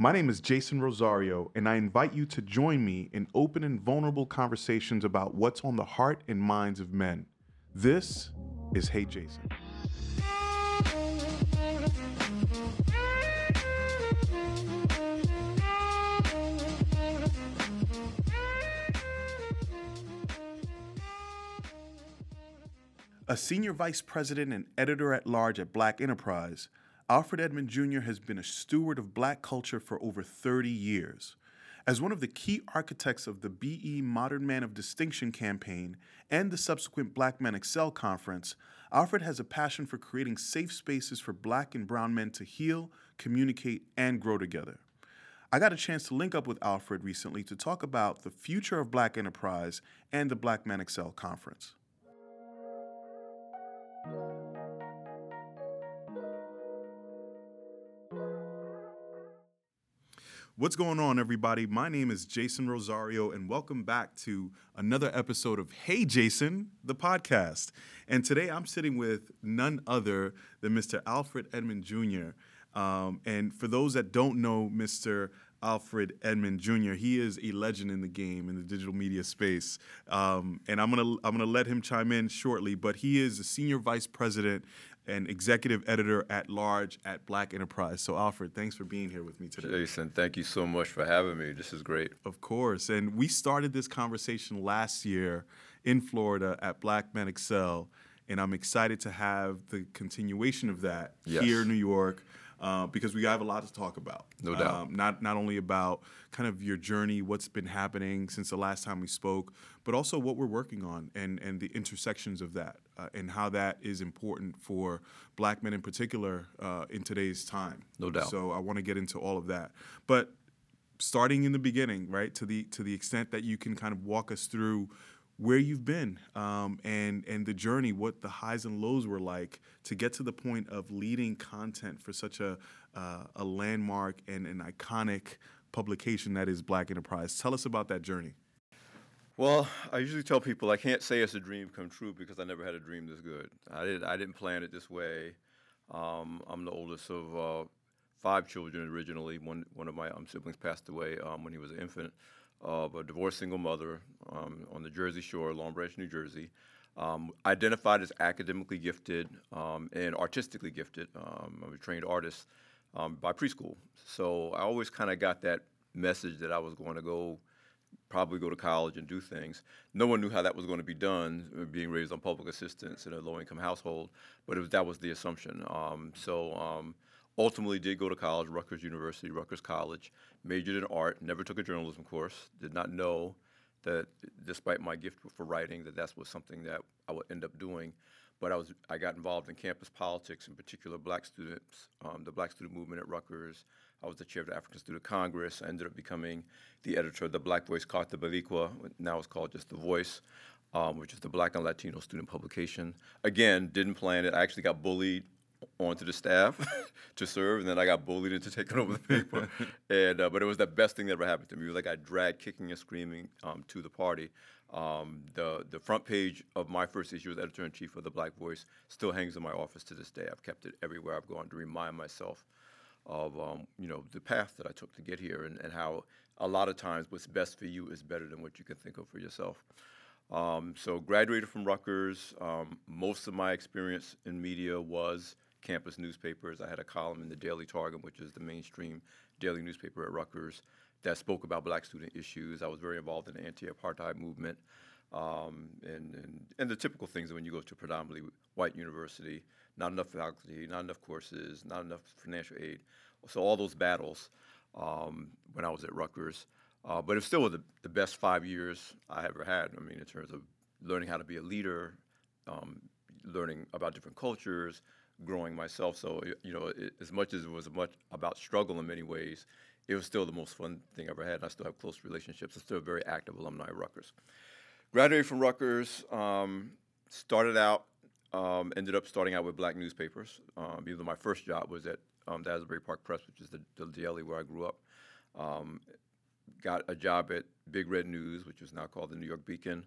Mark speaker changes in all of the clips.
Speaker 1: My name is Jason Rosario, and I invite you to join me in open and vulnerable conversations about what's on the heart and minds of men. This is Hey Jason. A senior vice president and editor at large at Black Enterprise, Alfred Edmond Jr. has been a steward of black culture for over 30 years. As one of the key architects of the BE Modern Man of Distinction campaign and the subsequent Black Men Excel conference, Alfred has a passion for creating safe spaces for black and brown men to heal, communicate, and grow together. I got a chance to link up with Alfred recently to talk about the future of Black Enterprise and the Black Men Excel conference. What's going on, everybody? My name is Jason Rosario, and welcome back to another episode of Hey Jason, the podcast. And today I'm sitting with none other than Mr. Alfred Edmond Jr. Um, and for those that don't know Mr. Alfred Edmond Jr. He is a legend in the game in the digital media space, um, and I'm gonna I'm gonna let him chime in shortly. But he is a senior vice president and executive editor at large at Black Enterprise. So, Alfred, thanks for being here with me today.
Speaker 2: Jason, thank you so much for having me. This is great.
Speaker 1: Of course, and we started this conversation last year in Florida at Black Men Excel, and I'm excited to have the continuation of that yes. here in New York uh, because we have a lot to talk about.
Speaker 2: No doubt. Um,
Speaker 1: not not only about kind of your journey, what's been happening since the last time we spoke, but also what we're working on and and the intersections of that uh, and how that is important for Black men in particular uh, in today's time.
Speaker 2: No doubt.
Speaker 1: So I want to get into all of that, but starting in the beginning, right? To the to the extent that you can kind of walk us through where you've been um, and and the journey, what the highs and lows were like to get to the point of leading content for such a uh, a landmark and an iconic publication that is Black Enterprise. Tell us about that journey.
Speaker 2: Well, I usually tell people I can't say it's a dream come true because I never had a dream this good. I didn't I didn't plan it this way. Um, I'm the oldest of uh, five children originally. One one of my um, siblings passed away um, when he was an infant of a divorced single mother um, on the Jersey Shore, Long Branch, New Jersey. Um, identified as academically gifted um, and artistically gifted. Um, I'm a trained artist um, by preschool. So I always kind of got that message that I was going to go, probably go to college and do things. No one knew how that was going to be done, uh, being raised on public assistance in a low income household, but was, that was the assumption. Um, so ultimately did go to college, Rutgers University, Rutgers College, majored in art, never took a journalism course, did not know that despite my gift for writing, that that was something that I would end up doing. But I was I got involved in campus politics, in particular black students, um, the black student movement at Rutgers. I was the chair of the African Student Congress. I ended up becoming the editor of the Black Voice Carta Boricua, now it's called just The Voice, um, which is the black and Latino student publication. Again, didn't plan it. I actually got bullied onto the staff to serve, and then I got bullied into taking over the paper. and uh, but it was the best thing that ever happened to me. It was like I dragged kicking and screaming um, to the party. Um, the the front page of my first issue as editor in chief of the Black Voice still hangs in my office to this day. I've kept it everywhere I've gone to remind myself of um, you know the path that I took to get here, and, and how a lot of times what's best for you is better than what you can think of for yourself. Um, so graduated from Rutgers. Um, most of my experience in media was campus newspapers. I had a column in the Daily Targum, which is the mainstream daily newspaper at Rutgers, that spoke about black student issues. I was very involved in the anti-apartheid movement um, and, and, and the typical things when you go to a predominantly white university, not enough faculty, not enough courses, not enough financial aid. So all those battles um, when I was at Rutgers. Uh, but it still was the, the best five years I ever had. I mean, in terms of learning how to be a leader, um, learning about different cultures, growing myself. So you know, it, as much as it was much about struggle in many ways, it was still the most fun thing I ever had. And I still have close relationships. I'm still a very active alumni of Rutgers. Graduated from Rutgers, um, started out, um, ended up starting out with black newspapers. Um, even my first job was at um, Park Press, which is the, the daily where I grew up. Um, got a job at Big Red News, which is now called the New York Beacon.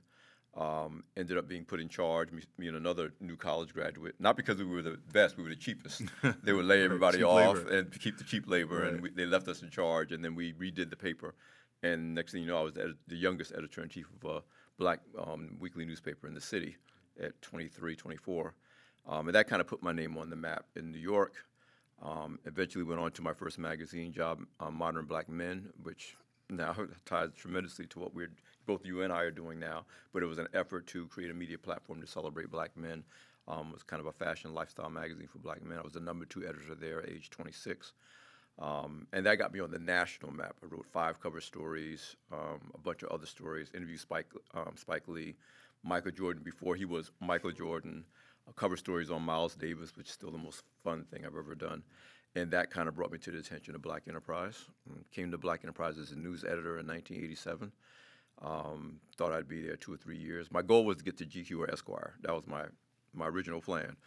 Speaker 2: Um, ended up being put in charge, me, me, and another new college graduate. Not because we were the best, we were the cheapest. they would lay everybody off labor. and keep the cheap labor, right. and we, they left us in charge. And then we redid the paper. And next thing you know, I was the, the youngest editor in chief of a black um, weekly newspaper in the city at 23, 24. Um, and that kind of put my name on the map in New York. Um, eventually went on to my first magazine job, uh, Modern Black Men, which now ties tremendously to what we're both you and I are doing now. But it was an effort to create a media platform to celebrate black men. Um, it was kind of a fashion lifestyle magazine for black men. I was the number two editor there, age 26. Um, and that got me on the national map. I wrote five cover stories, um, a bunch of other stories, interviewed Spike, um, Spike Lee, Michael Jordan before he was Michael Jordan, uh, cover stories on Miles Davis, which is still the most fun thing I've ever done. And that kind of brought me to the attention of Black Enterprise. Came to Black Enterprise as a news editor in 1987. Um, thought I'd be there two or three years. My goal was to get to GQ or Esquire. That was my my original plan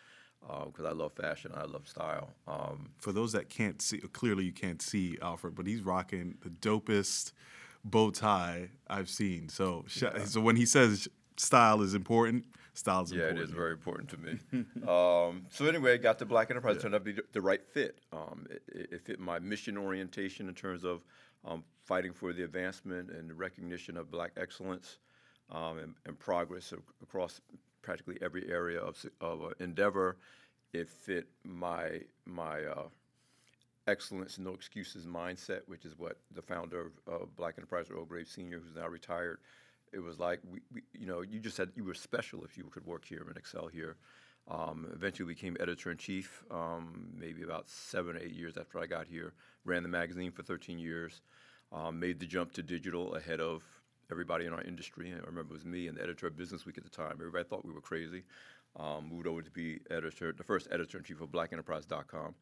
Speaker 2: because uh, I love fashion, I love style. Um,
Speaker 1: For those that can't see, clearly you can't see Alfred, but he's rocking the dopest bow tie I've seen. So, yeah. so when he says style is important, style is
Speaker 2: yeah,
Speaker 1: important.
Speaker 2: it is very important to me. um, so anyway, got to Black Enterprise, yeah. turned out to be the right fit. Um, it, it, fit my mission orientation in terms of um, fighting for the advancement and the recognition of black excellence um, and, and, progress across practically every area of, of uh, endeavor. It fit my my uh, excellence, no excuses mindset, which is what the founder of Black Enterprise, Earl Graves Sr., who's now retired, it was like we, we, you know, you just said you were special if you could work here and excel here. Um, eventually became editor in chief, um, maybe about seven or eight years after I got here. Ran the magazine for 13 years. Um, made the jump to digital ahead of everybody in our industry. I remember it was me and the editor of Business Week at the time. Everybody thought we were crazy. Um, moved over to be editor, the first editor in chief of BlackEnterprise.com,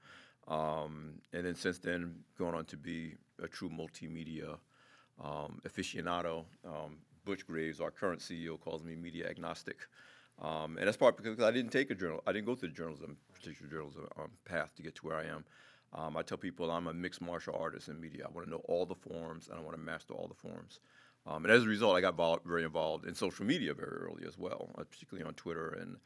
Speaker 2: um, and then since then gone on to be a true multimedia um, aficionado. Um, Butch Graves, our current CEO, calls me media agnostic. Um, and that's part because I didn't take a journal. I didn't go through the journalism, particular journalism um, path to get to where I am. Um, I tell people I'm a mixed martial artist in media. I want to know all the forms and I want to master all the forms. Um, and as a result, I got very involved in social media very early as well, uh, particularly on Twitter and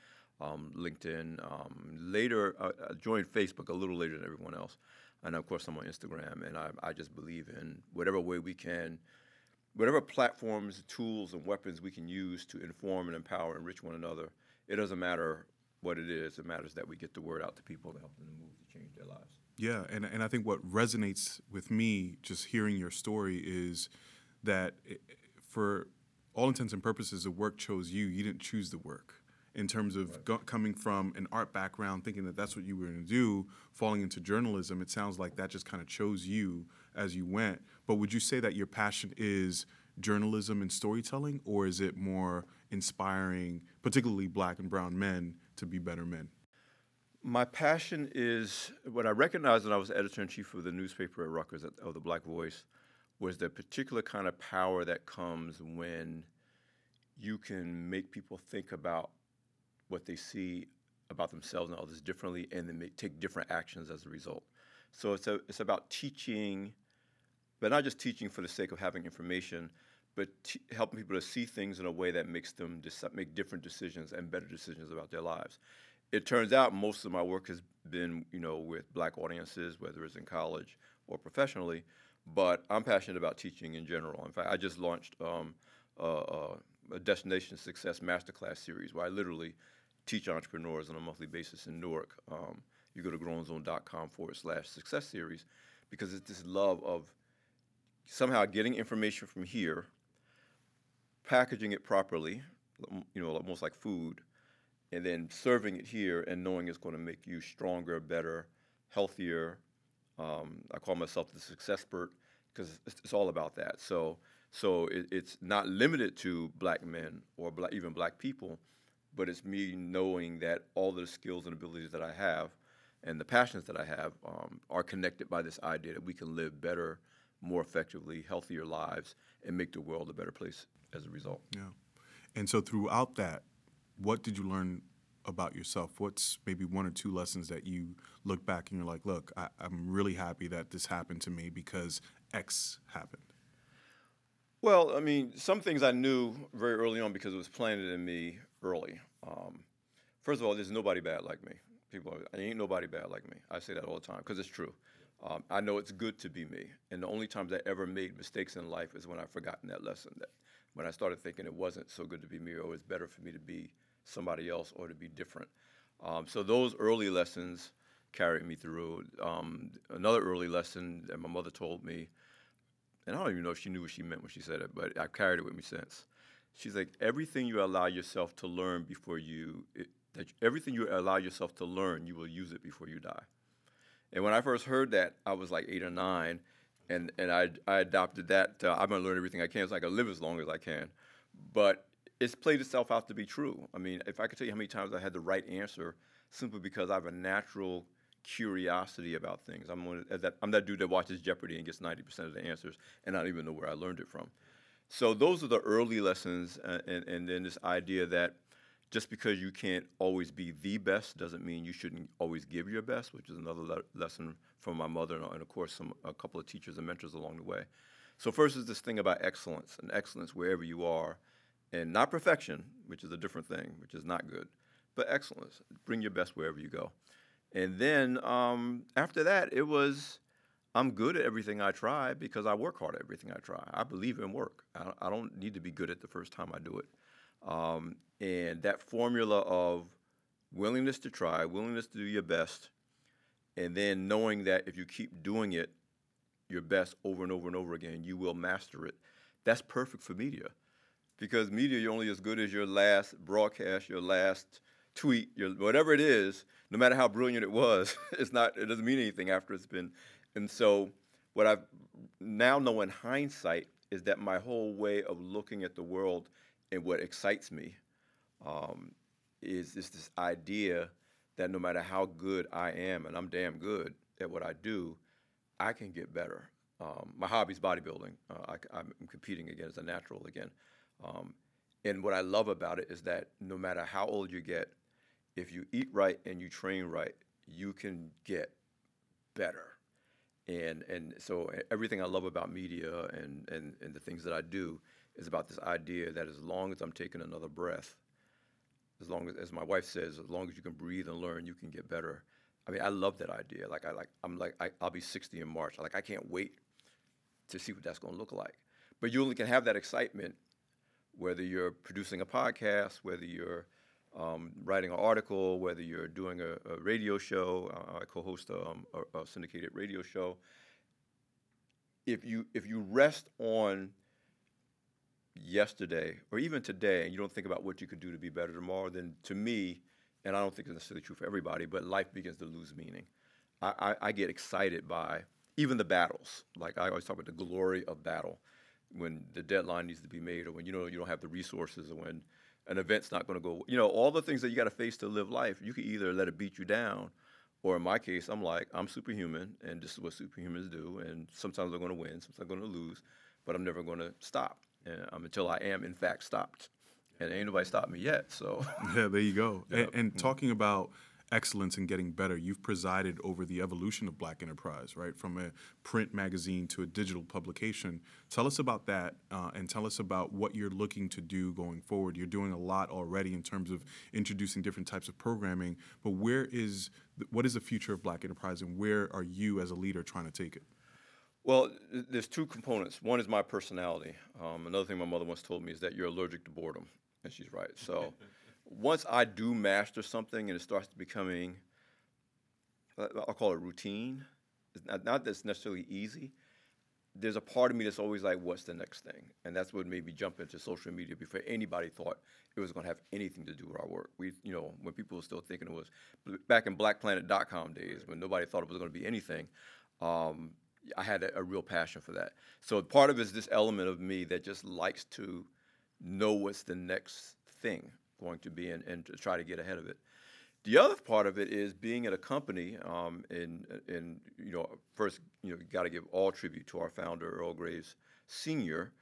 Speaker 2: um, LinkedIn. Um, later, uh, I joined Facebook a little later than everyone else. And of course, I'm on Instagram. And I, I just believe in whatever way we can, whatever platforms, tools, and weapons we can use to inform and empower and enrich one another. It doesn't matter what it is, it matters that we get the word out to people to help them move to change their lives.
Speaker 1: Yeah, and, and I think what resonates with me just hearing your story is that it, for all intents and purposes, the work chose you. You didn't choose the work. In terms of right. go, coming from an art background, thinking that that's what you were going to do, falling into journalism, it sounds like that just kind of chose you as you went. But would you say that your passion is journalism and storytelling, or is it more inspiring, particularly black and brown men, to be better men?
Speaker 2: My passion is what I recognized when I was editor in chief of the newspaper at Rutgers, of the Black Voice, was the particular kind of power that comes when you can make people think about what they see about themselves and others differently and then make, take different actions as a result. So it's, a, it's about teaching, but not just teaching for the sake of having information, but t- helping people to see things in a way that makes them make different decisions and better decisions about their lives it turns out most of my work has been, you know, with black audiences, whether it's in college or professionally. But I'm passionate about teaching in general. In fact, I just launched um, a, a Destination Success Masterclass series where I literally teach entrepreneurs on a monthly basis in Newark. Um, you go to growingzone.com forward slash success series because it's this love of somehow getting information from here, packaging it properly, you know, almost like food, and then serving it here and knowing it's going to make you stronger, better, healthier. Um, I call myself the success expert because it's, it's, all about that. So, so it, it's not limited to black men or black, even black people, but it's me knowing that all the skills and abilities that I have and the passions that I have um, are connected by this idea that we can live better, more effectively, healthier lives and make the world a better place as a result.
Speaker 1: Yeah. And so throughout that, what did you learn about yourself? What's maybe one or two lessons that you look back and you're like, look, I, am really happy that this happened to me because X happened?
Speaker 2: Well, I mean, some things I knew very early on because it was planted in me early. Um, first of all, there's nobody bad like me. People, are, ain't nobody bad like me. I say that all the time because it's true. Um, I know it's good to be me, and the only times I ever made mistakes in life is when I've forgotten that lesson. That when I started thinking it wasn't so good to be me, or it was better for me to be somebody else or to be different. Um, so those early lessons carried me through. Um, another early lesson that my mother told me, and I don't even know if she knew what she meant when she said it, but I've carried it with me since. She's like, everything you allow yourself to learn before you, it, that everything you allow yourself to learn, you will use it before you die. And when I first heard that, I was like eight or nine, and and I I adopted that. Uh, I'm gonna learn everything I can so I can live as long as I can. But it's played itself out to be true. I mean, if I could tell you how many times I had the right answer, simply because I have a natural curiosity about things. I'm one that I'm that dude that watches Jeopardy and gets 90% of the answers, and I don't even know where I learned it from. So those are the early lessons, uh, and and then this idea that just because you can't always be the best doesn't mean you shouldn't always give your best, which is another le- lesson from my mother and, and, of course some a couple of teachers and mentors along the way. So first is this thing about excellence and excellence wherever you are, and not perfection, which is a different thing, which is not good, but excellence. Bring your best wherever you go. And then um, after that, it was I'm good at everything I try because I work hard at everything I try. I believe in work. I, I don't need to be good at the first time I do it. Um, and that formula of willingness to try, willingness to do your best, and then knowing that if you keep doing it your best over and over and over again, you will master it. That's perfect for media. Because media, you're only as good as your last broadcast, your last tweet, your whatever it is, no matter how brilliant it was, it's not it doesn't mean anything after it's been and so what I've now know in hindsight is that my whole way of looking at the world and what excites me um, is, is this idea that no matter how good I am, and I'm damn good at what I do, I can get better. Um, my hobby is bodybuilding. Uh, I, am competing again as a natural again. Um, and what I love about it is that no matter how old you get, if you eat right and you train right, you can get better. And, and so everything I love about media and, and, and the things that I do is about this idea that as long as I'm taking another breath, as long as, as my wife says, as long as you can breathe and learn, you can get better. I mean, I love that idea. Like I like, I'm like, I, will be 60 in March. Like I can't wait to see what that's going to look like. But you only can have that excitement whether you're producing a podcast, whether you're um, writing an article, whether you're doing a, a radio show. Uh, I co-host um, a, a syndicated radio show. If you if you rest on yesterday or even today, and you don't think about what you could do to be better tomorrow, then to me, and I don't think it's necessarily true for everybody, but life begins to lose meaning. I, I, I get excited by even the battles. Like I always talk about the glory of battle when the deadline needs to be made, or when you know you don't have the resources, or when an event's not going to go. You know, all the things that you got to face to live life. You can either let it beat you down, or in my case, I'm like, I'm superhuman, and this is what superhumans do. And sometimes I'm going to win, sometimes I'm going to lose, but I'm never going to stop um, until I am, in fact, stopped. And ain't nobody stopped me yet. So
Speaker 1: yeah, there you go. And, and mm-hmm. talking about excellence and getting better. You've presided over the evolution of Black Enterprise, right, from a print magazine to a digital publication. Tell us about that, uh, and tell us about what you're looking to do going forward. You're doing a lot already in terms of introducing different types of programming, but where is what is the future of Black Enterprise, and where are you as a leader trying to take it?
Speaker 2: Well, there's two components. One is my personality. Um, another thing my mother once told me is that you're allergic to boredom, and she's right. So. once I do master something and it starts becoming, I'll call it routine. It's not, not that it's necessarily easy. There's a part of me that's always like, what's the next thing? And that's what made me jump into social media before anybody thought it was going to have anything to do with our work. We, you know, when people were still thinking it was back in BlackPlanet.com days when nobody thought it was going to be anything. Um, I had a, a, real passion for that. So part of it is this element of me that just likes to know what's the next thing going to be and, and to try to get ahead of it. The other part of it is being at a company, um, and, and you know, first, you know, got to give all tribute to our founder, Earl Graves Sr.,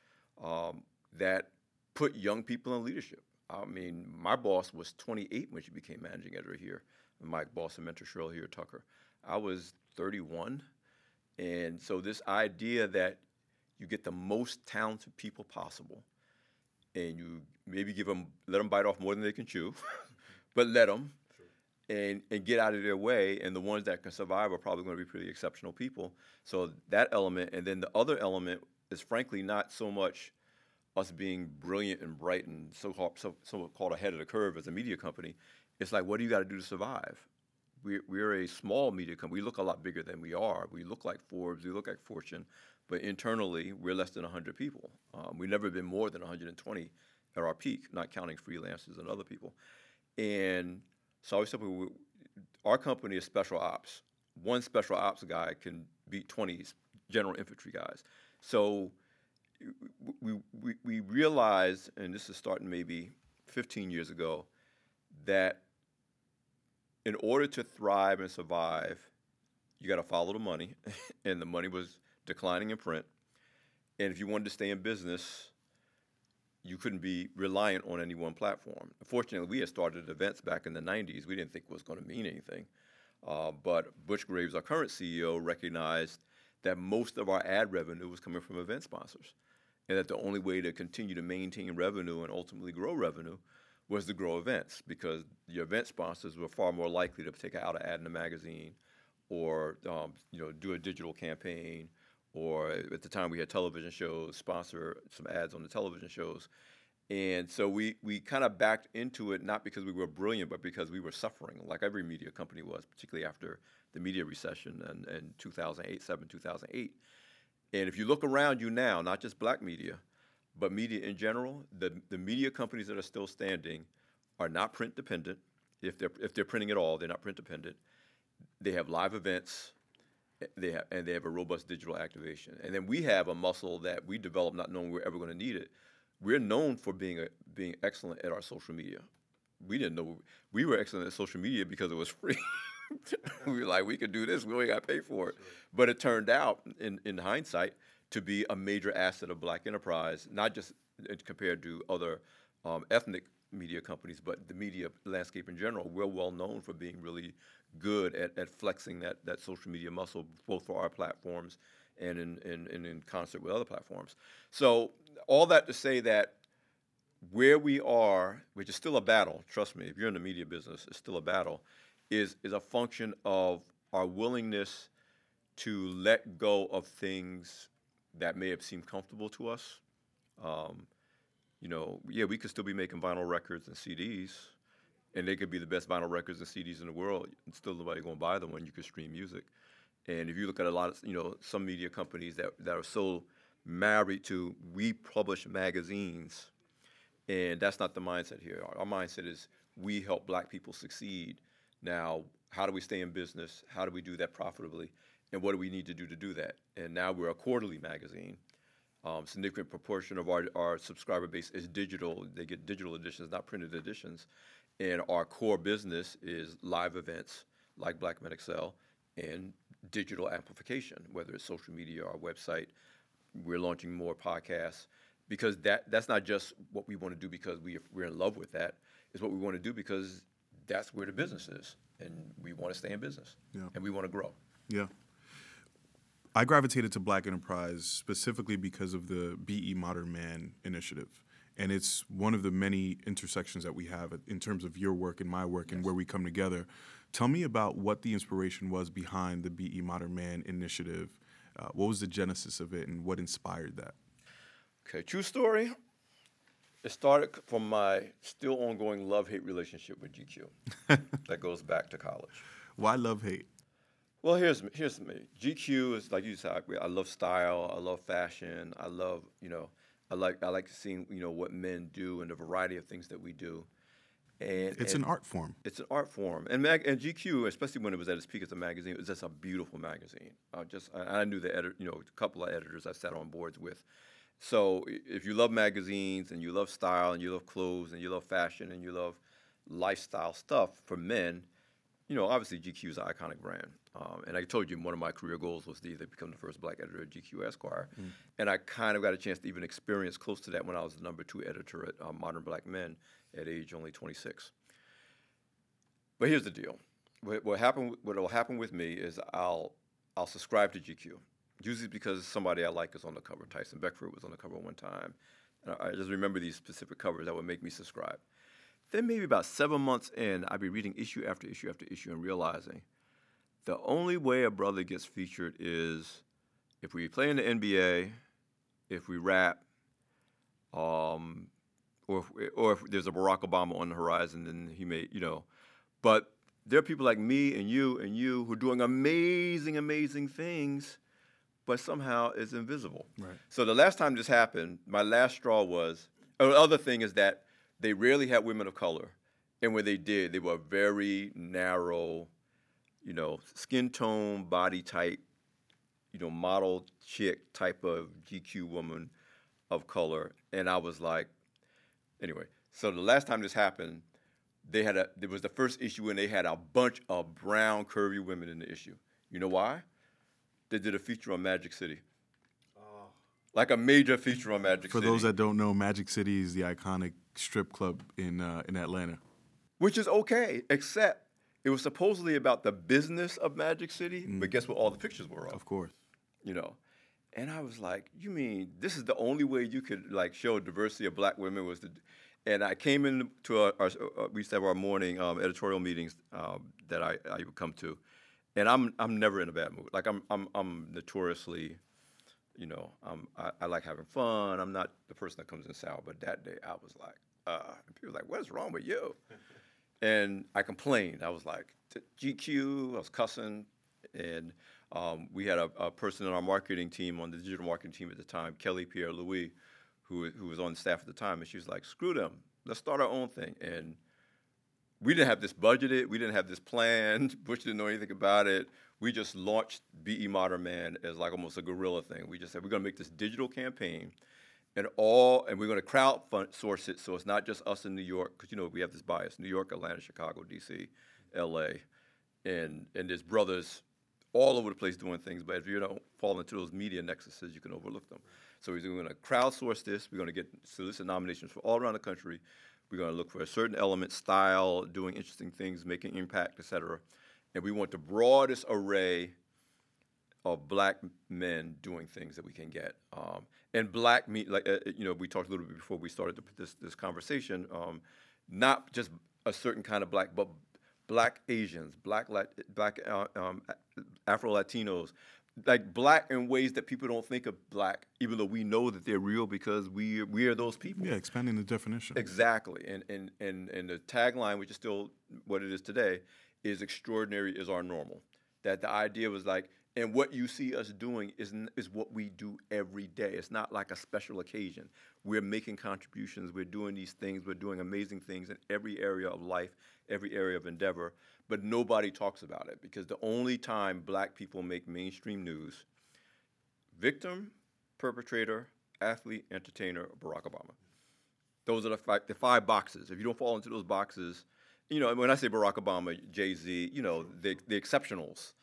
Speaker 2: um, that put young people in leadership. I mean, my boss was 28 when she became managing editor here. My boss and mentor, Cheryl here, Tucker. I was 31. And so this idea that you get the most talented people possible, and you maybe give them let them bite off more than they can chew, but let them. And, and get out of their way, and the ones that can survive are probably going to be pretty exceptional people. So that element, and then the other element is frankly not so much us being brilliant and bright and so called, so, so called ahead of the curve as a media company. It's like, what do you got to do to survive? We're, we're a small media company. We look a lot bigger than we are. We look like Forbes, we look like Fortune, but internally, we're less than 100 people. Um, we've never been more than 120 at our peak, not counting freelancers and other people. And so I always tell people, our company is special ops. One special ops guy can beat 20 general infantry guys. So we, we, we realized, and this is starting maybe 15 years ago, that in order to thrive and survive, you got to follow the money, and the money was declining in print. And if you wanted to stay in business, you couldn't be reliant on any one platform. Fortunately, we had started events back in the 90s. We didn't think it was going to mean anything. Uh, but Butch Graves, our current CEO, recognized that most of our ad revenue was coming from event sponsors, and that the only way to continue to maintain revenue and ultimately grow revenue was to grow events because your event sponsors were far more likely to take out an ad in a magazine or um, you know do a digital campaign or at the time we had television shows sponsor some ads on the television shows. And so we, we kind of backed into it not because we were brilliant but because we were suffering like every media company was particularly after the media recession in, in 2008 7 2008 and if you look around you now not just black media but media in general the, the media companies that are still standing are not print dependent if they're, if they're printing at all they're not print dependent they have live events eh, they have, and they have a robust digital activation. And then we have a muscle that we developed not knowing we are ever going to need it. We're known for being a, being excellent at our social media. We didn't know we were excellent at social media because it was free. we were like, we could do this. We only got paid for it. But it turned out, in, in hindsight, to be a major asset of Black enterprise, not just compared to other um, ethnic media companies, but the media landscape in general. We're well known for being really good at, at flexing that, that social media muscle, both for our platforms and in, in, in, in concert with other platforms. So, all that to say that where we are, which is still a battle, trust me, if you're in the media business, it's still a battle, is, is a function of our willingness to let go of things that may have seemed comfortable to us. Um, you know, yeah, we could still be making vinyl records and CDs, and they could be the best vinyl records and CDs in the world. And still, nobody going to buy them when you could stream music. And if you look at a lot of, you know, some media companies that, that are so married to we publish magazines, and that's not the mindset here. Our, our mindset is we help black people succeed. Now, how do we stay in business? How do we do that profitably? And what do we need to do to do that? And now we're a quarterly magazine. Um, significant proportion of our, our subscriber base is digital. They get digital editions, not printed editions. And our core business is live events like Black Men Excel and digital amplification, whether it's social media or our website. We're launching more podcasts because that that's not just what we want to do because we we're in love with that. It's what we want to do because that's where the business is, and we want to stay in business, yeah. and we want to grow.
Speaker 1: Yeah. I gravitated to Black Enterprise specifically because of the BE Modern Man initiative and it's one of the many intersections that we have in terms of your work and my work yes. and where we come together. Tell me about what the inspiration was behind the BE Modern Man initiative. Uh, what was the genesis of it, and what inspired that?
Speaker 2: Okay, true story. It started from my still ongoing love hate relationship with GQ. that goes back to college.
Speaker 1: Why love hate?
Speaker 2: Well, here's here's me. GQ is like you said. I love style. I love fashion. I love you know I like I like seeing you know what men do and the variety of things that we do.
Speaker 1: And it's and an art form.
Speaker 2: It's an art form, and mag- and GQ, especially when it was at its peak as a magazine, it was just a beautiful magazine. I just I, I knew the editor, you know, a couple of editors I sat on boards with. So if you love magazines and you love style and you love clothes and you love fashion and you love lifestyle stuff for men, you know, obviously GQ is an iconic brand. Um, and I told you one of my career goals was to either become the first black editor at GQ Esquire. Mm. And I kind of got a chance to even experience close to that when I was the number two editor at um, Modern Black Men at age only 26. But here's the deal. What, what, happen, what will happen with me is I'll, I'll subscribe to GQ. Usually because somebody I like is on the cover. Tyson Beckford was on the cover one time. And I, I just remember these specific covers that would make me subscribe. Then maybe about seven months in, I'd be reading issue after issue after issue and realizing the only way a brother gets featured is if we play in the NBA, if we rap, um, or if, or if there's a Barack Obama on the horizon, then he may, you know. But there are people like me and you and you who are doing amazing, amazing things, but somehow it's invisible.
Speaker 1: Right.
Speaker 2: So the last time this happened, my last straw was. Oh, the other thing is that they rarely had women of color, and when they did, they were very narrow, you know, skin tone, body type, you know, model chick type of GQ woman of color, and I was like, anyway. So the last time this happened, they had a. it was the first issue, and they had a bunch of brown, curvy women in the issue. You know why? They did a feature on Magic City. Oh. Like a major feature on Magic
Speaker 1: For
Speaker 2: City.
Speaker 1: For those that don't know, Magic City is the iconic strip club in uh, in Atlanta.
Speaker 2: which is okay, except it was supposedly about the business of Magic City, but guess what? All the pictures were of,
Speaker 1: Of course.
Speaker 2: you know. And I was like, you mean this is the only way you could like show diversity of black women was to, and I came into our, our uh, we used to have our morning um, editorial meetings um, that I, I would come to, and I'm I'm never in a bad mood. Like I'm I'm I'm notoriously, you know, um, I, I like having fun. I'm not the person that comes in sour, but that day I was like, uh, people were like, what is wrong with you? and I complained. I was like, GQ, I was cussing, and um, we had a, a person on our marketing team, on the digital marketing team at the time, Kelly Pierre Louis, who who was on staff at the time, and she was like, "Screw them, let's start our own thing." And we didn't have this budgeted, we didn't have this planned. Butch didn't know anything about it. We just launched BE Modern Man as like almost a guerrilla thing. We just said we're going to make this digital campaign, and all, and we're going to crowdsource it, so it's not just us in New York, because you know we have this bias: New York, Atlanta, Chicago, D.C., L.A., and and there's brothers all over the place doing things. But if you don't fall into those media nexuses, you can overlook them. So we're going to crowdsource this. We're going to get solicit nominations from all around the country. We're going to look for a certain element, style, doing interesting things, making impact, et cetera. And we want the broadest array of black men doing things that we can get. Um, and black me like uh, you know we talked a little bit before we started the, this this conversation. Um, not just a certain kind of black, but black Asians, black Lat- black uh, um, Afro Latinos, like black in ways that people don't think of black, even though we know that they're real because we we are those people.
Speaker 1: Yeah, expanding the definition.
Speaker 2: Exactly, and and and and the tagline, which is still what it is today, is "Extraordinary is our normal." That the idea was like, and what you see us doing is is what we do every day. It's not like a special occasion. We're making contributions. We're doing these things. We're doing amazing things in every area of life, every area of endeavor. But nobody talks about it because the only time Black people make mainstream news, victim, perpetrator, athlete, entertainer, Barack Obama. Those are the five, the five boxes. If you don't fall into those boxes, you know, when I say Barack Obama, Jay Z, you know, the the exceptionals.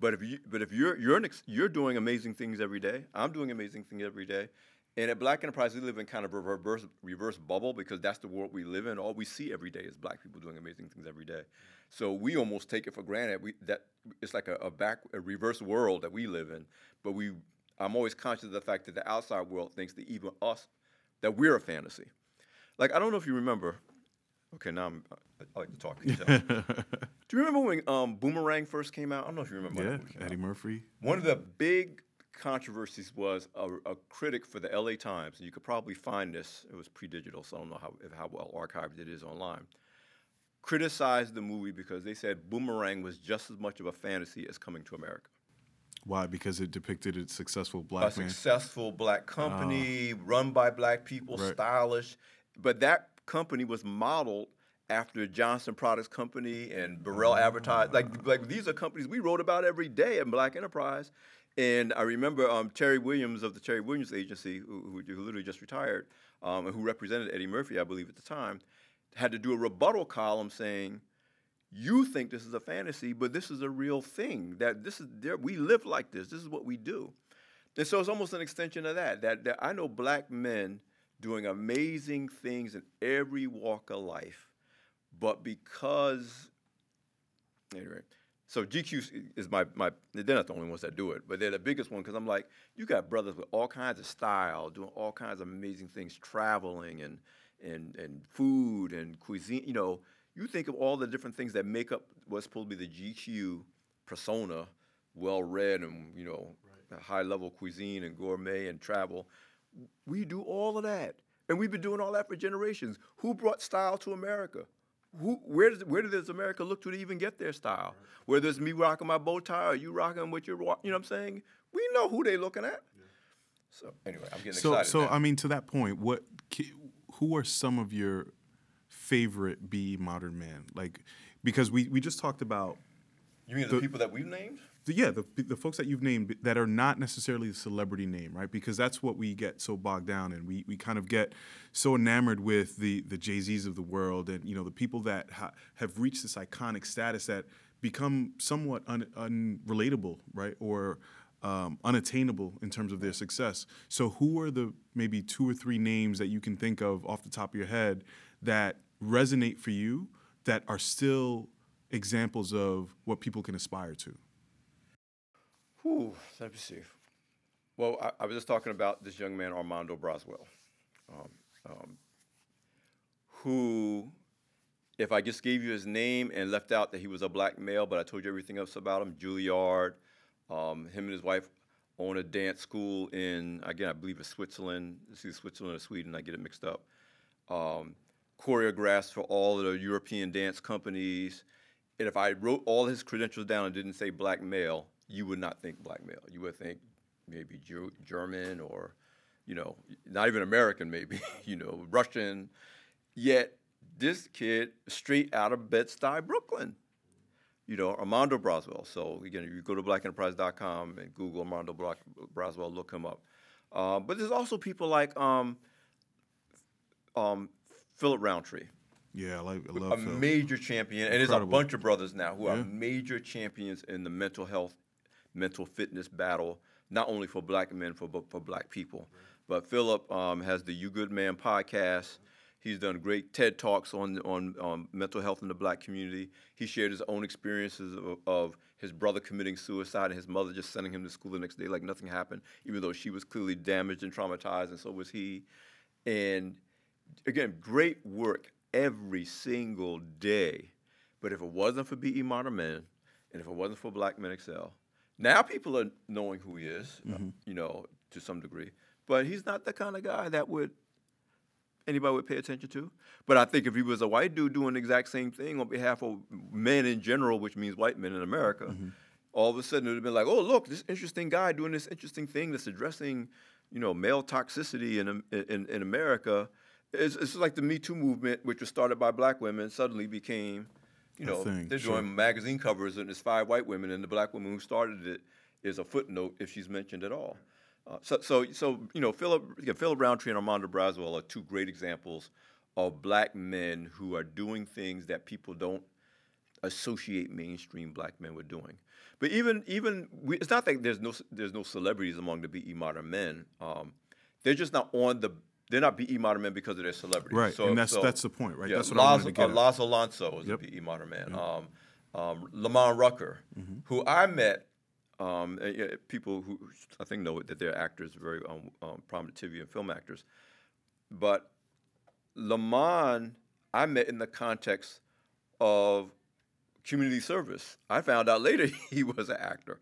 Speaker 2: But if you but if you're you're ex, you're doing amazing things every day. I'm doing amazing things every day. And at Black Enterprise, we live in kind of a reverse reverse bubble because that's the world we live in. All we see every day is Black people doing amazing things every day. So we almost take it for granted. We that it's like a, a back a reverse world that we live in. But we I'm always conscious of the fact that the outside world thinks that even us that we're a fantasy. Like I don't know if you remember. Okay, now I'm, I, I like to talk. you. Do you remember when um, Boomerang first came out? I don't know if you remember.
Speaker 1: yeah,
Speaker 2: movie came out.
Speaker 1: Eddie Murphy.
Speaker 2: One of the big controversies was a, a critic for the LA Times, and you could probably find this. It was pre-digital, so I don't know how, if, how well archived it is online. Criticized the movie because they said Boomerang was just as much of a fantasy as Coming to America.
Speaker 1: Why? Because it depicted a successful
Speaker 2: A
Speaker 1: black man.
Speaker 2: A successful black company, run by black people,
Speaker 1: Right.
Speaker 2: stylish, but that company was modeled after Johnson Products Company and Burrell Advertise. Like, like these are companies we wrote about every day at Black Enterprise. And I remember um, Terrie Williams of the Terrie Williams Agency, who, who, who literally just retired, um, and who represented Eddie Murphy, I believe, at the time, had to do a rebuttal column saying, "You think this is a fantasy, but this is a real thing. That this is there. We live like this. This is what we do." And so it's almost an extension of that. That, that I know black men doing amazing things in every walk of life, but because anyway, So GQ is my, my, they're not the only ones that do it, but they're the biggest one because I'm like, you got brothers with all kinds of style, doing all kinds of amazing things, traveling and, and, and food and cuisine. You know, you think of all the different things that make up what's supposed to be the GQ persona, well read and, you know, right. high level cuisine and gourmet and travel. We do all of that. And we've been doing all that for generations. Who brought style to America? Who, where, does, where does America look to to even get their style? Whether it's me rocking my bow tie or you rocking what you're, you know what I'm saying? We know who they looking at. Yeah. So anyway, I'm getting
Speaker 1: so,
Speaker 2: excited.
Speaker 1: So
Speaker 2: now. I
Speaker 1: mean, to that point, what, who are some of your favorite BE modern men? Like, because we we just talked about.
Speaker 2: You mean the, the people that we've named?
Speaker 1: The, yeah, the, the folks that you've named that are not necessarily a celebrity name, right? Because that's what we get so bogged down in. We, we kind of get so enamored with the the Jay Z's of the world, and you know the people that ha- have reached this iconic status that become somewhat un- unrelatable, right? Or um, unattainable in terms of their success. So, who are the maybe two or three names that you can think of off the top of your head that resonate for you that are still examples of what people can aspire to?
Speaker 2: Whew, let me see. Well, I, I was just talking about this young man, Armando Braswell, um, um, who, if I just gave you his name and left out that he was a black male, but I told you everything else about him, Juilliard, um, him and his wife own a dance school in, again, I believe it's Switzerland. See, Switzerland or Sweden, I get it mixed up. Um, choreographs for all of the European dance companies. And if I wrote all his credentials down and didn't say black male, you would not think black male. You would think maybe Jew, German or, you know, not even American, maybe, you know, Russian. Yet this kid, straight out of Bed-Stuy, Brooklyn, you know, Armando Braswell. So again, you go to blackenterprise.com and Google Armando Braswell, look him up. Uh, but there's also people like um, um, Philip Roundtree.
Speaker 1: Yeah, I, like, I love
Speaker 2: a
Speaker 1: Phil.
Speaker 2: major champion, and there's a bunch of brothers now who yeah. are major champions in the mental health, mental fitness battle, not only for black men, for but for black people. But Philip um, has the You Good Man podcast. He's done great TED talks on on um, mental health in the black community. He shared his own experiences of, of, his brother committing suicide and his mother just sending him to school the next day like nothing happened, even though she was clearly damaged and traumatized, and so was he. And again, great work every single day. But if it wasn't for BE Modern Men, and if it wasn't for Black Men Excel, now people are knowing who he is, uh, mm-hmm. you know, to some degree. But he's not the kind of guy that would anybody would pay attention to. But I think if he was a white dude doing the exact same thing on behalf of men in general, which means white men in America, mm-hmm. all of a sudden it would have been like, oh, look, this interesting guy doing this interesting thing that's addressing, you know, male toxicity in, in, in America it's, it's like the Me Too movement, which was started by black women, suddenly became, you know, thing, they're sure. doing magazine covers and it's five white women, and the black woman who started it is a footnote if she's mentioned at all. Uh, so, so, so, you know, Philip, again, Philip Roundtree and Armando Braswell are two great examples of black men who are doing things that people don't associate mainstream black men with doing. But even, even we, it's not that there's no there's no celebrities among the BE modern men. Um, they're just not on the they're not BE modern men because of their celebrity.
Speaker 1: Right, so, and that's so, that's the point, right?
Speaker 2: Yeah,
Speaker 1: that's
Speaker 2: what Laz, I wanted to get. Uh, Laz Alonso is yep. a BE modern man. Yep. Um, um, Lamon Rucker, mm-hmm. who I met, um, uh, people who I think know that they're actors, very um, um, prominent TV and film actors, but Lamon I met in the context of community service. I found out later he was an actor.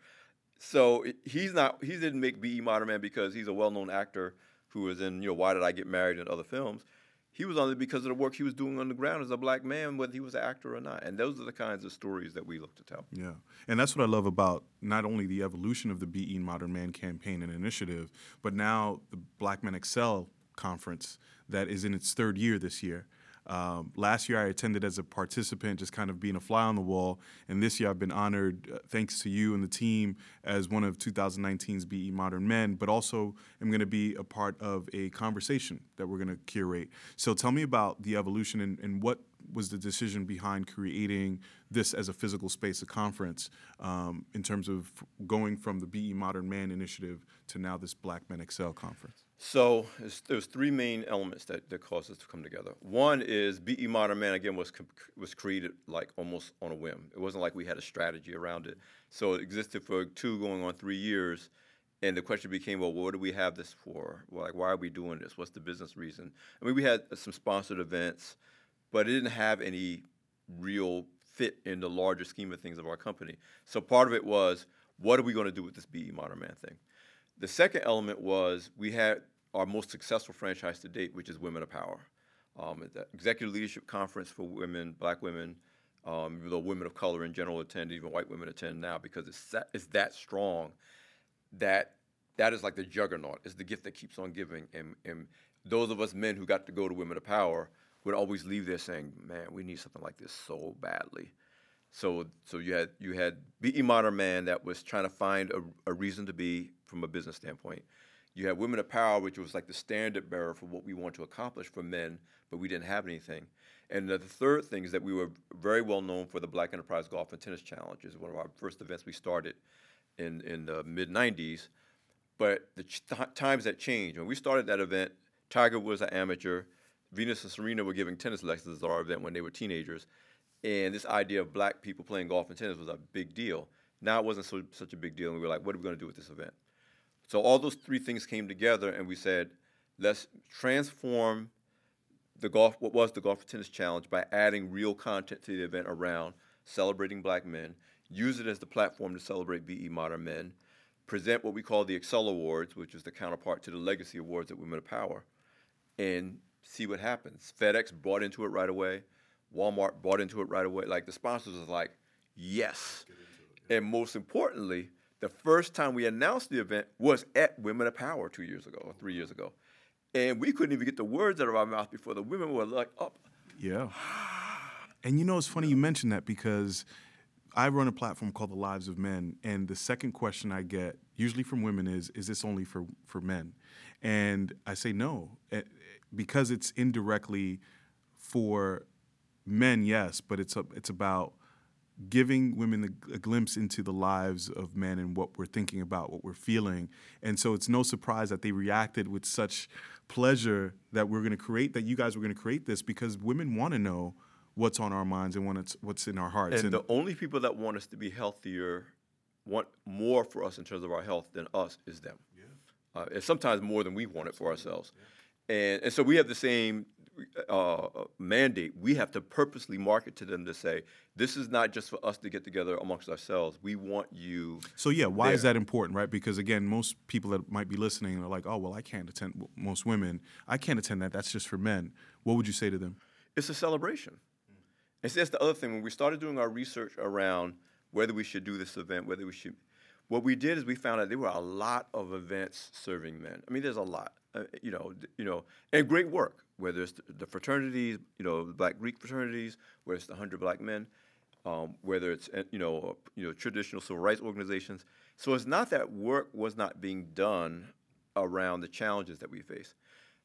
Speaker 2: So he's not. He didn't make BE Modern Man because he's a well-known actor who was in, you know, Why Did I Get Married and other films, he was on it because of the work he was doing on the ground as a black man, whether he was an actor or not. And those are the kinds of stories that we look to tell.
Speaker 1: Yeah. And that's what I love about not only the evolution of the BE Modern Man campaign and initiative, but now the Black Men Excel conference that is in its third year this year. Um, last year, I attended as a participant, just kind of being a fly on the wall. And this year, I've been honored, uh, thanks to you and the team, as one of 2019's BE Modern Men, but also I'm going to be a part of a conversation that we're going to curate. So tell me about the evolution and, and what was the decision behind creating this as a physical space, a conference, um, in terms of going from the BE Modern Man initiative to now this Black Men Excel conference?
Speaker 2: So there's three main elements that, that caused us to come together. One is BE Modern Man again was was created like almost on a whim. It wasn't like we had a strategy around it. So it existed for two going on three years, and the question became, well, what do we have this for? Well, like, why are we doing this? What's the business reason? I mean, we had uh, some sponsored events, but it didn't have any real fit in the larger scheme of things of our company. So part of it was, what are we going to do with this BE Modern Man thing? The second element was we had our most successful franchise to date, which is Women of Power. Um, the Executive Leadership Conference for women, black women, um, even though women of color in general attend, even white women attend now because it's that, it's that strong that that is like the juggernaut. It's the gift that keeps on giving. And, and those of us men who got to go to Women of Power would always leave there saying, man, we need something like this so badly. So, so you had you had BE Modern Man that was trying to find a, a reason to be from a business standpoint. You had Women of Power, which was like the standard bearer for what we want to accomplish for men, but we didn't have anything. And the third thing is that we were very well known for the Black Enterprise Golf and Tennis Challenge. It was one of our first events we started in, in the mid 90s. But the ch- times that changed. When we started that event, Tiger was an amateur. Venus and Serena were giving tennis lessons at our event when they were teenagers. And this idea of black people playing golf and tennis was a big deal. Now it wasn't so, such a big deal. And we were like, what are we going to do with this event? So all those three things came together, and we said, let's transform the golf, what was the Golf and Tennis Challenge, by adding real content to the event around celebrating black men, use it as the platform to celebrate BE Modern Men, present what we call the Excel Awards, which is the counterpart to the Legacy Awards at Women of Power, and see what happens. FedEx bought into it right away. Walmart bought into it right away. Like the sponsors was like, yes. It, yeah. And most importantly, the first time we announced the event was at Women of Power two years ago or three years ago. And we couldn't even get the words out of our mouth before the women were like up.
Speaker 1: Yeah. And you know, it's funny you mentioned that because I run a platform called The Lives of Men, and the second question I get, usually from women, is Is this only for, for men? And I say no, eh, because it's indirectly for men, yes, but it's, a, it's about giving women a, a, glimpse into the lives of men and what we're thinking about, what we're feeling. And so it's no surprise that they reacted with such pleasure that we're going to create, that you guys were going to create this because women want to know what's on our minds and what's, what's in our hearts.
Speaker 2: And, and the only people that want us to be healthier, want more for us in terms of our health than us is them. Yeah. Uh, and sometimes more than we want it for ourselves. Yeah. And, and so we have the same uh, mandate, we have to purposely market to them to say, this is not just for us to get together amongst ourselves. We want you.
Speaker 1: So yeah, why there. is that important, right? Because again, most people that might be listening are like, oh well, I can't attend. Most women, I can't attend that. That's just for men. What would you say to them?
Speaker 2: It's a celebration. And that's the other thing. When we started doing our research around whether we should do this event, whether we should, what we did is we found out there were a lot of events serving men. I mean, there's a lot, uh, you know, you know, and great work whether it's the fraternities, you know, the Black Greek fraternities, whether it's the Hundred Black Men, um, whether it's eh, you know, you know, traditional civil rights organizations. So it's not that work was not being done around the challenges that we face.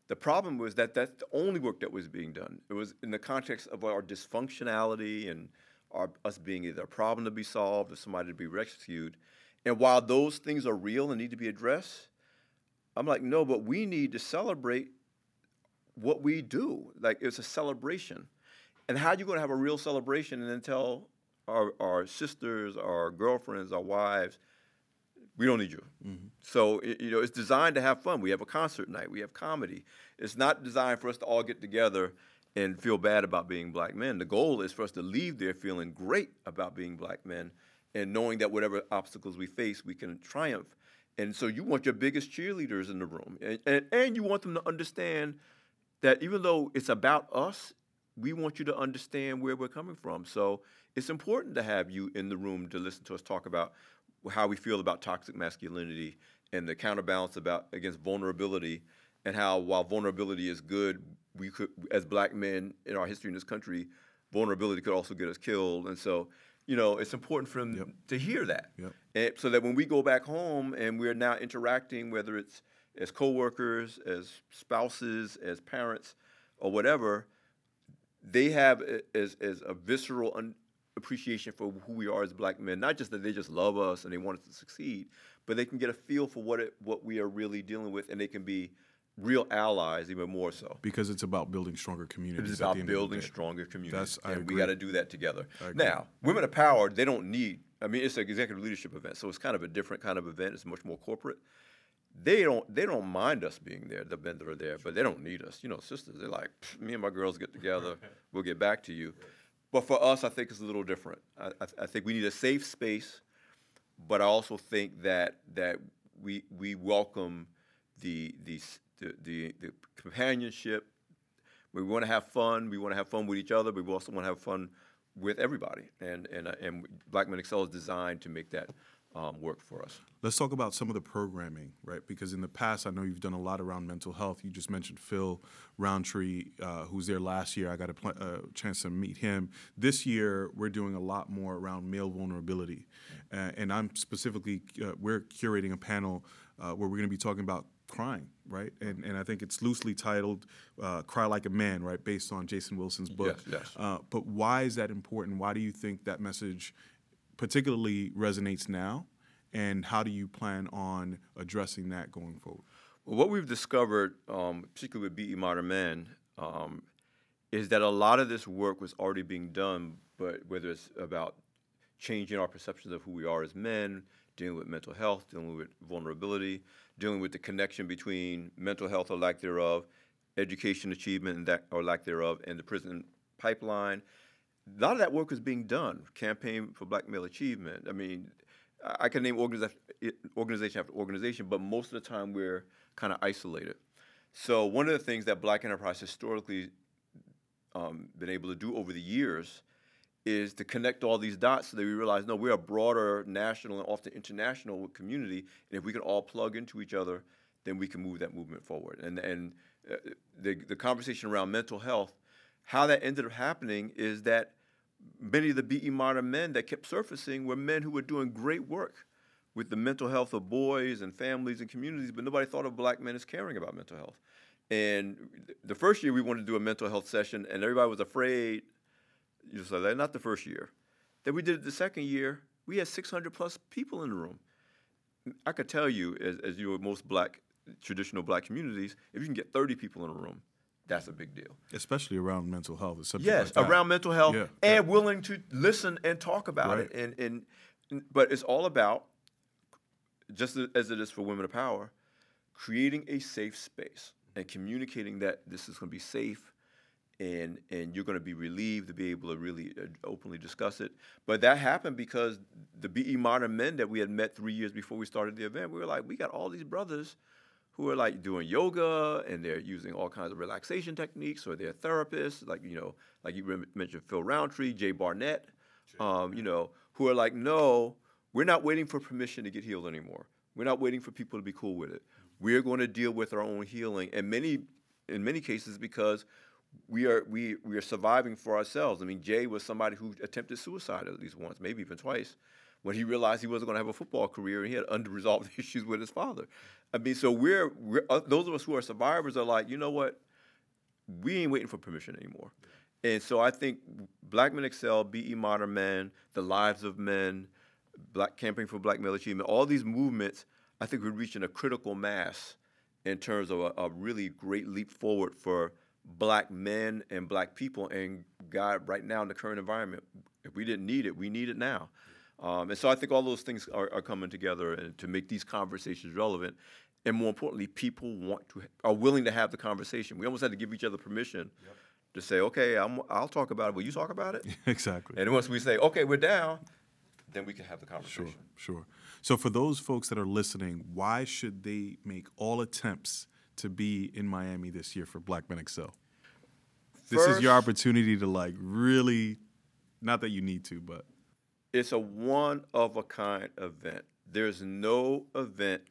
Speaker 2: The problem was that that's the only work that was being done. It was in the context of our dysfunctionality and our, us being either a problem to be solved or somebody to be rescued. And while those things are real and need to be addressed, I'm like, no, but we need to celebrate what we do. Like it's a celebration. And how are you going to have a real celebration and then tell our, our sisters, our girlfriends, our wives, we don't need you. Mm-hmm. So it, you know, it's designed to have fun. We have a concert night. We have comedy. It's not designed for us to all get together and feel bad about being black men. The goal is for us to leave there feeling great about being black men and knowing that whatever obstacles we face, we can triumph. And so you want your biggest cheerleaders in the room, and, and, and you want them to understand that even though it's about us, we want you to understand where we're coming from. So it's important to have you in the room to listen to us talk about how we feel about toxic masculinity and the counterbalance about against vulnerability and how while vulnerability is good, we could as black men in our history in this country, vulnerability could also get us killed. And so, you know, it's important for them yep. to hear that. Yep. And so that when we go back home and we're now interacting, whether it's as coworkers, as spouses, as parents, or whatever, they have a- as, as a visceral un- appreciation for who we are as black men. Not just that they just love us and they want us to succeed, but they can get a feel for what it, what we are really dealing with, and they can be real allies even more so.
Speaker 1: because it's about building stronger communities.
Speaker 2: It's about
Speaker 1: end of the
Speaker 2: building stronger communities,
Speaker 1: That's-
Speaker 2: and we got to do that together. Now, women of power, they don't need. I mean, it's an executive leadership event, so it's kind of a different kind of event. It's much more corporate. They don't. They don't mind us being there, the men that are there, but they don't need us. You know, sisters, they're like, me and my girls get together. we'll get back to you. But for us, I think it's a little different. I, I, I think we need a safe space, but I also think that that we we welcome the the the, the, the companionship, we want to have fun. We want to have fun with each other, but we also want to have fun with everybody. And and and Black Men Excel is designed to make that um, work for us.
Speaker 1: Let's talk about some of the programming, right? Because in the past, I know you've done a lot around mental health. You just mentioned Phil Roundtree, uh, who's there last year. I got a pl- uh, chance to meet him. This year, we're doing a lot more around male vulnerability. Uh, and I'm specifically, uh, we're curating a panel uh, where we're going to be talking about crying, right? And, and I think it's loosely titled uh, Cry Like a Man, right? Based on Jason Wilson's book.
Speaker 2: Yes, yes.
Speaker 1: Uh, but why is that important? Why do you think that message particularly resonates now? And how do you plan on addressing that going forward?
Speaker 2: Well, what we've discovered, um, particularly with BE Modern Men, um, is that a lot of this work was already being done, but whether it's about changing our perceptions of who we are as men, dealing with mental health, dealing with vulnerability, dealing with the connection between mental health or lack thereof, education achievement and that or lack thereof, and the prison pipeline. A lot of that work is being done. Campaign for Black Male Achievement. I mean, I can name organiza- organization after organization, but most of the time we're kind of isolated. So one of the things that Black Enterprise historically um, been able to do over the years is to connect all these dots so that we realize no, we're a broader national and often international community, and if we can all plug into each other, then we can move that movement forward. And and uh, the the conversation around mental health, how that ended up happening is that many of the BE modern men that kept surfacing were men who were doing great work with the mental health of boys and families and communities, but nobody thought of black men as caring about mental health. And the first year we wanted to do a mental health session, and everybody was afraid. You know, so that not the first year. Then we did it the second year. We had 600 plus people in the room. I could tell you, as, as you know, most black traditional black communities, if you can get 30 people in a room, that's a big deal.
Speaker 1: Especially around mental health.
Speaker 2: Yes,
Speaker 1: like
Speaker 2: around mental health
Speaker 1: Yeah,
Speaker 2: and willing to listen and talk about
Speaker 1: Right.
Speaker 2: it. And, and and- but it's all about just as it is for women of power, creating a safe space and communicating that this is going to be safe and and you're going to be relieved to be able to really uh, openly discuss it. But that happened because the BE Modern men that we had met three years before we started the event, we were like, we got all these brothers who are like doing yoga and they're using all kinds of relaxation techniques, or they're therapists, like you know, like you mentioned Phil Roundtree, Jay Barnett, um, you know, who are like, no, we're not waiting for permission to get healed anymore. We're not waiting for people to be cool with it. We're going to deal with our own healing, and many, in many cases, because we are we we are surviving for ourselves. I mean, Jay was somebody who attempted suicide at least once, maybe even twice, when he realized he wasn't going to have a football career and he had unresolved issues with his father. I mean, so we're, we're uh, those of us who are survivors are like, you know what? We ain't waiting for permission anymore. And so I think Black Men Excel, BE Modern Men, The Lives of Men, Black Campaign for Black Male Achievement, all these movements, I think we're reaching a critical mass in terms of a, a really great leap forward for black men and black people. And God, right now in the current environment, if we didn't need it, we need it now. Um, and so I think all those things are, are coming together and to make these conversations relevant. And more importantly, people want to are willing to have the conversation. We almost had to give each other permission to say, okay, I'm, I'll talk about it. Will you talk about it?
Speaker 1: exactly.
Speaker 2: and once we say, okay, we're down, then we can have the conversation.
Speaker 1: Sure, sure. So for those folks that are listening, why should they make all attempts to be in Miami this year for Black Men Excel? This is your opportunity to like really, not that you need to, but
Speaker 2: it's a one of a kind event. There's no event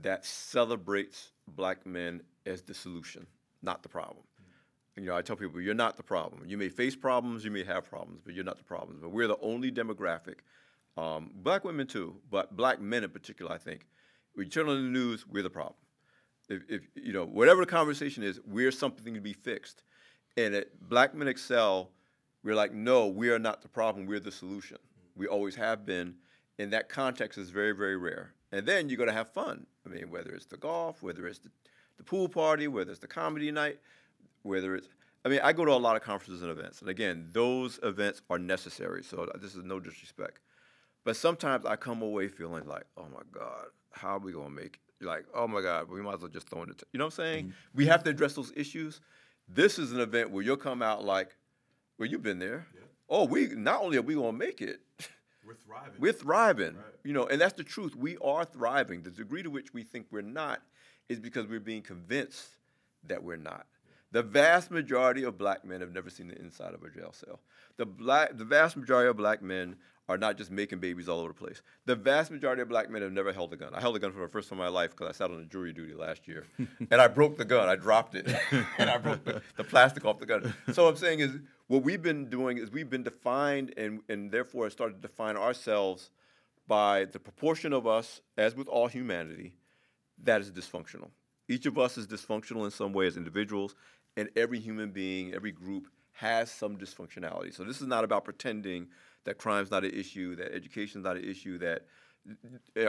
Speaker 2: that celebrates black men as the solution, not the problem. You know, I tell people, you're not the problem. You may face problems, you may have problems, but you're not the problem. But we're the only demographic, um, black women too, but black men in particular, I think. You turn on the news, we're the problem. If, if you know, whatever the conversation is, we're something to be fixed. And at Black Men Excel, we're like, no, we are not the problem. We're the solution. We always have been. And that context is very, very rare. And then you're going to have fun. I mean, whether it's the golf, whether it's the, the pool party, whether it's the comedy night, whether it's, I mean, I go to a lot of conferences and events. And again, those events are necessary. So this is no disrespect. But sometimes I come away feeling like, oh my God, how are we going to make it? Like, oh my God, we might as well just throw in the, t-. you know what I'm saying? Mm-hmm. We have to address those issues. This is an event where you'll come out like, well, you've been there. Yeah. Oh, we not only are we going to make it,
Speaker 1: we're thriving.
Speaker 2: We're thriving. Right. You know, and that's the truth. We are thriving. The degree to which we think we're not is because we're being convinced that we're not. The vast majority of black men have never seen the inside of a jail cell. The black, the vast majority of black men are not just making babies all over the place. The vast majority of black men have never held a gun. I held a gun for the first time in my life because I sat on a jury duty last year, and I broke the gun. I dropped it, and I broke the, the, plastic off the gun. So what I'm saying is, what we've been doing is we've been defined, and and therefore started to define ourselves by the proportion of us, as with all humanity, that is dysfunctional. Each of us is dysfunctional in some way as individuals, and every human being, every group has some dysfunctionality. So this is not about pretending that crime's not an issue, that education's not an issue, that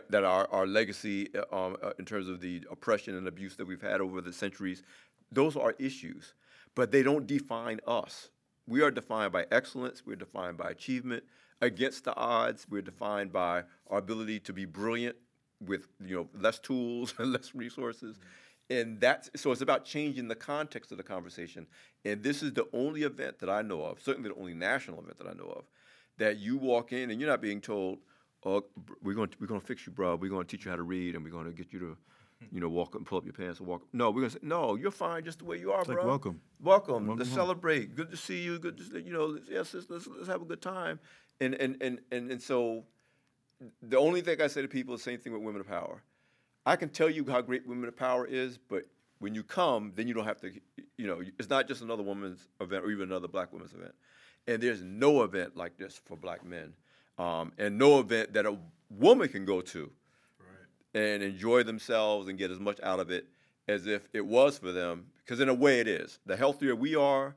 Speaker 2: that our, our legacy um, uh, in terms of the oppression and abuse that we've had over the centuries, those are issues, but they don't define us. We are defined by excellence. We're defined by achievement against the odds. We're defined by our ability to be brilliant with you know less tools and less resources. Mm-hmm and that's so it's about changing the context of the conversation. And this is the only event that I know of, certainly the only national event that I know of, that you walk in and you're not being told, "Oh, we're going to, we're going to fix you, bro. We're going to teach you how to read, and we're going to get you to." You know, walk up and pull up your pants and walk. No, we're gonna say, no, you're fine just the way you are, bro.
Speaker 1: Like welcome,
Speaker 2: welcome. welcome let's home. celebrate. Good to see you. Good to you know. Yes, let's, let's, let's have a good time. And and and and and so, the only thing I say to people is the same thing with women of power I can tell you how great Women of Power is, but when you come, then you don't have to, you know, it's not just another women's event or even another black women's event. And there's no event like this for black men, um, and no event that a woman can go to right. and enjoy themselves and get as much out of it as if it was for them. Because in a way, it is. The healthier we are,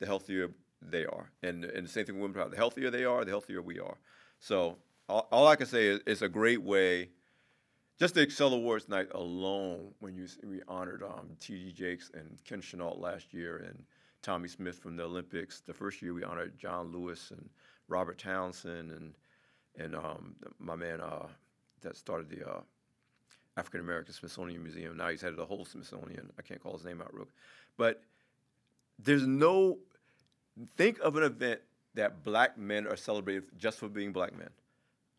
Speaker 2: the healthier they are. And, and the same thing with women power. The healthier they are, the healthier we are. So all, all I can say is it's a great way just the Excel Awards night alone, when you we honored um, T.D. Jakes and Ken Chenault last year, and Tommie Smith from the Olympics. The first year we honored John Lewis and Robert Townsend and and um, my man uh, that started the uh, African American Smithsonian Museum. Now he's head of the whole Smithsonian. I can't call his name out real, but there's no think of an event that black men are celebrated just for being black men.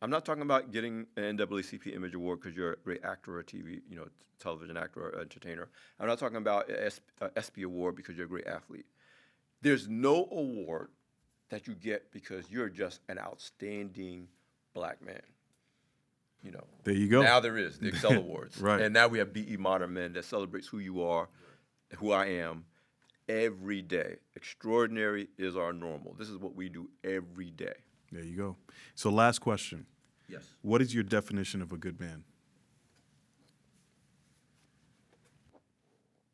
Speaker 2: I'm not talking about getting an NAACP Image Award because you're a great actor or TV, you know, television actor or entertainer. I'm not talking about an ESPY Award because you're a great athlete. There's no award that you get because you're just an outstanding black man. You know.
Speaker 1: There you go.
Speaker 2: Now there is the Excel Awards, right? And now we have BE Modern Men that celebrates who you are, who I am, every day. Extraordinary is our normal. This is what we do every day.
Speaker 1: There you go. So, last question.
Speaker 2: Yes.
Speaker 1: What is your definition of a good man?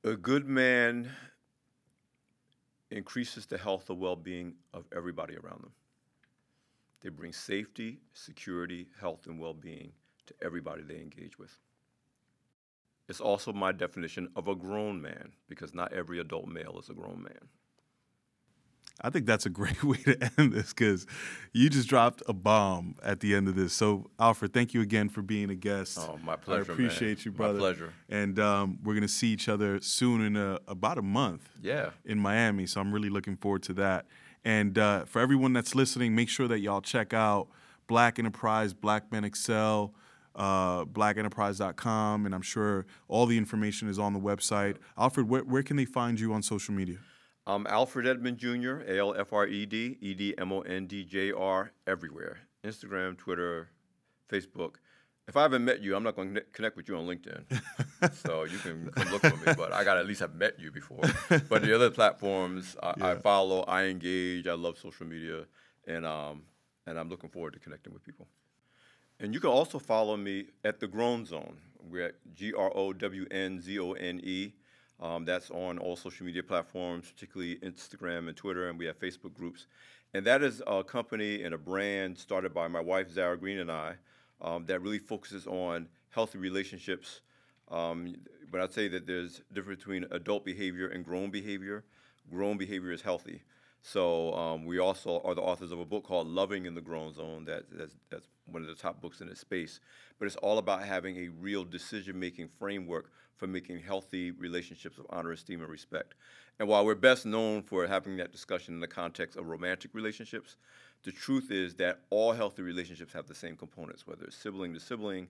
Speaker 2: A good man increases the health and well being of everybody around them. They bring safety, security, health, and well being to everybody they engage with. It's also my definition of a grown man because not every adult male is a grown man.
Speaker 1: I think that's a great way to end this because you just dropped a bomb at the end of this. So, Alfred, thank you again for being a guest.
Speaker 2: Oh, my pleasure.
Speaker 1: I appreciate
Speaker 2: man.
Speaker 1: you, brother.
Speaker 2: My pleasure.
Speaker 1: And um, we're gonna see each other soon in a, about a month.
Speaker 2: Yeah.
Speaker 1: In Miami, so I'm really looking forward to that. And uh, for everyone that's listening, make sure that y'all check out Black Enterprise, Black Men Excel. Uh, blackenterprise.com, and I'm sure all the information is on the website. Alfred, where, where can they find you on social media?
Speaker 2: I'm Alfred Edmond Jr., A L F R E D, E D M O N D J R, everywhere Instagram, Twitter, Facebook. If I haven't met you, I'm not going to connect with you on LinkedIn. so you can come look for me, but I got to at least have met you before. But the other platforms, I, yeah. I, follow, I engage, I love social media, and, um, and I'm looking forward to connecting with people. And you can also follow me at The Grown Zone. We're at G R O W N Z O N E. Um, that's on all social media platforms, particularly Instagram and Twitter, and we have Facebook groups. And that is a company and a brand started by my wife, Zara Green, and I um, that really focuses on healthy relationships. Um, but I'd say that there's a difference between adult behavior and grown behavior. Grown behavior is healthy. So um, we also are the authors of a book called Loving in the Grown Zone. That, that's, that's one of the top books in its space. But it's all about having a real decision-making framework for making healthy relationships of honor, esteem, and respect. And while we're best known for having that discussion in the context of romantic relationships, the truth is that all healthy relationships have the same components, whether it's sibling to sibling,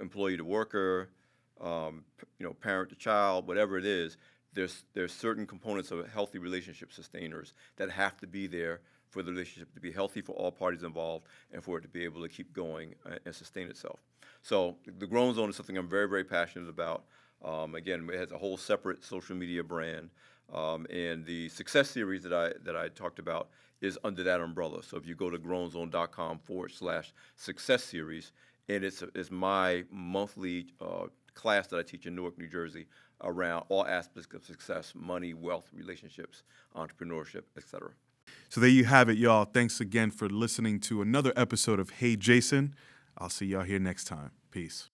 Speaker 2: employee to worker, um, you know, parent to child, whatever it is. There's there's certain components of a healthy relationship sustainers that have to be there for the relationship to be healthy for all parties involved and for it to be able to keep going and sustain itself. So the Grown Zone is something I'm very, very passionate about. Um, again, it has a whole separate social media brand. Um, and the success series that I that I talked about is under that umbrella. So if you go to grownzone.com forward slash success series, and it's it's my monthly uh, class that I teach in Newark, New Jersey, around all aspects of success: money, wealth, relationships, entrepreneurship, etc.
Speaker 1: So there you have it, y'all. Thanks again for listening to another episode of Hey Jason. I'll see y'all here next time. Peace.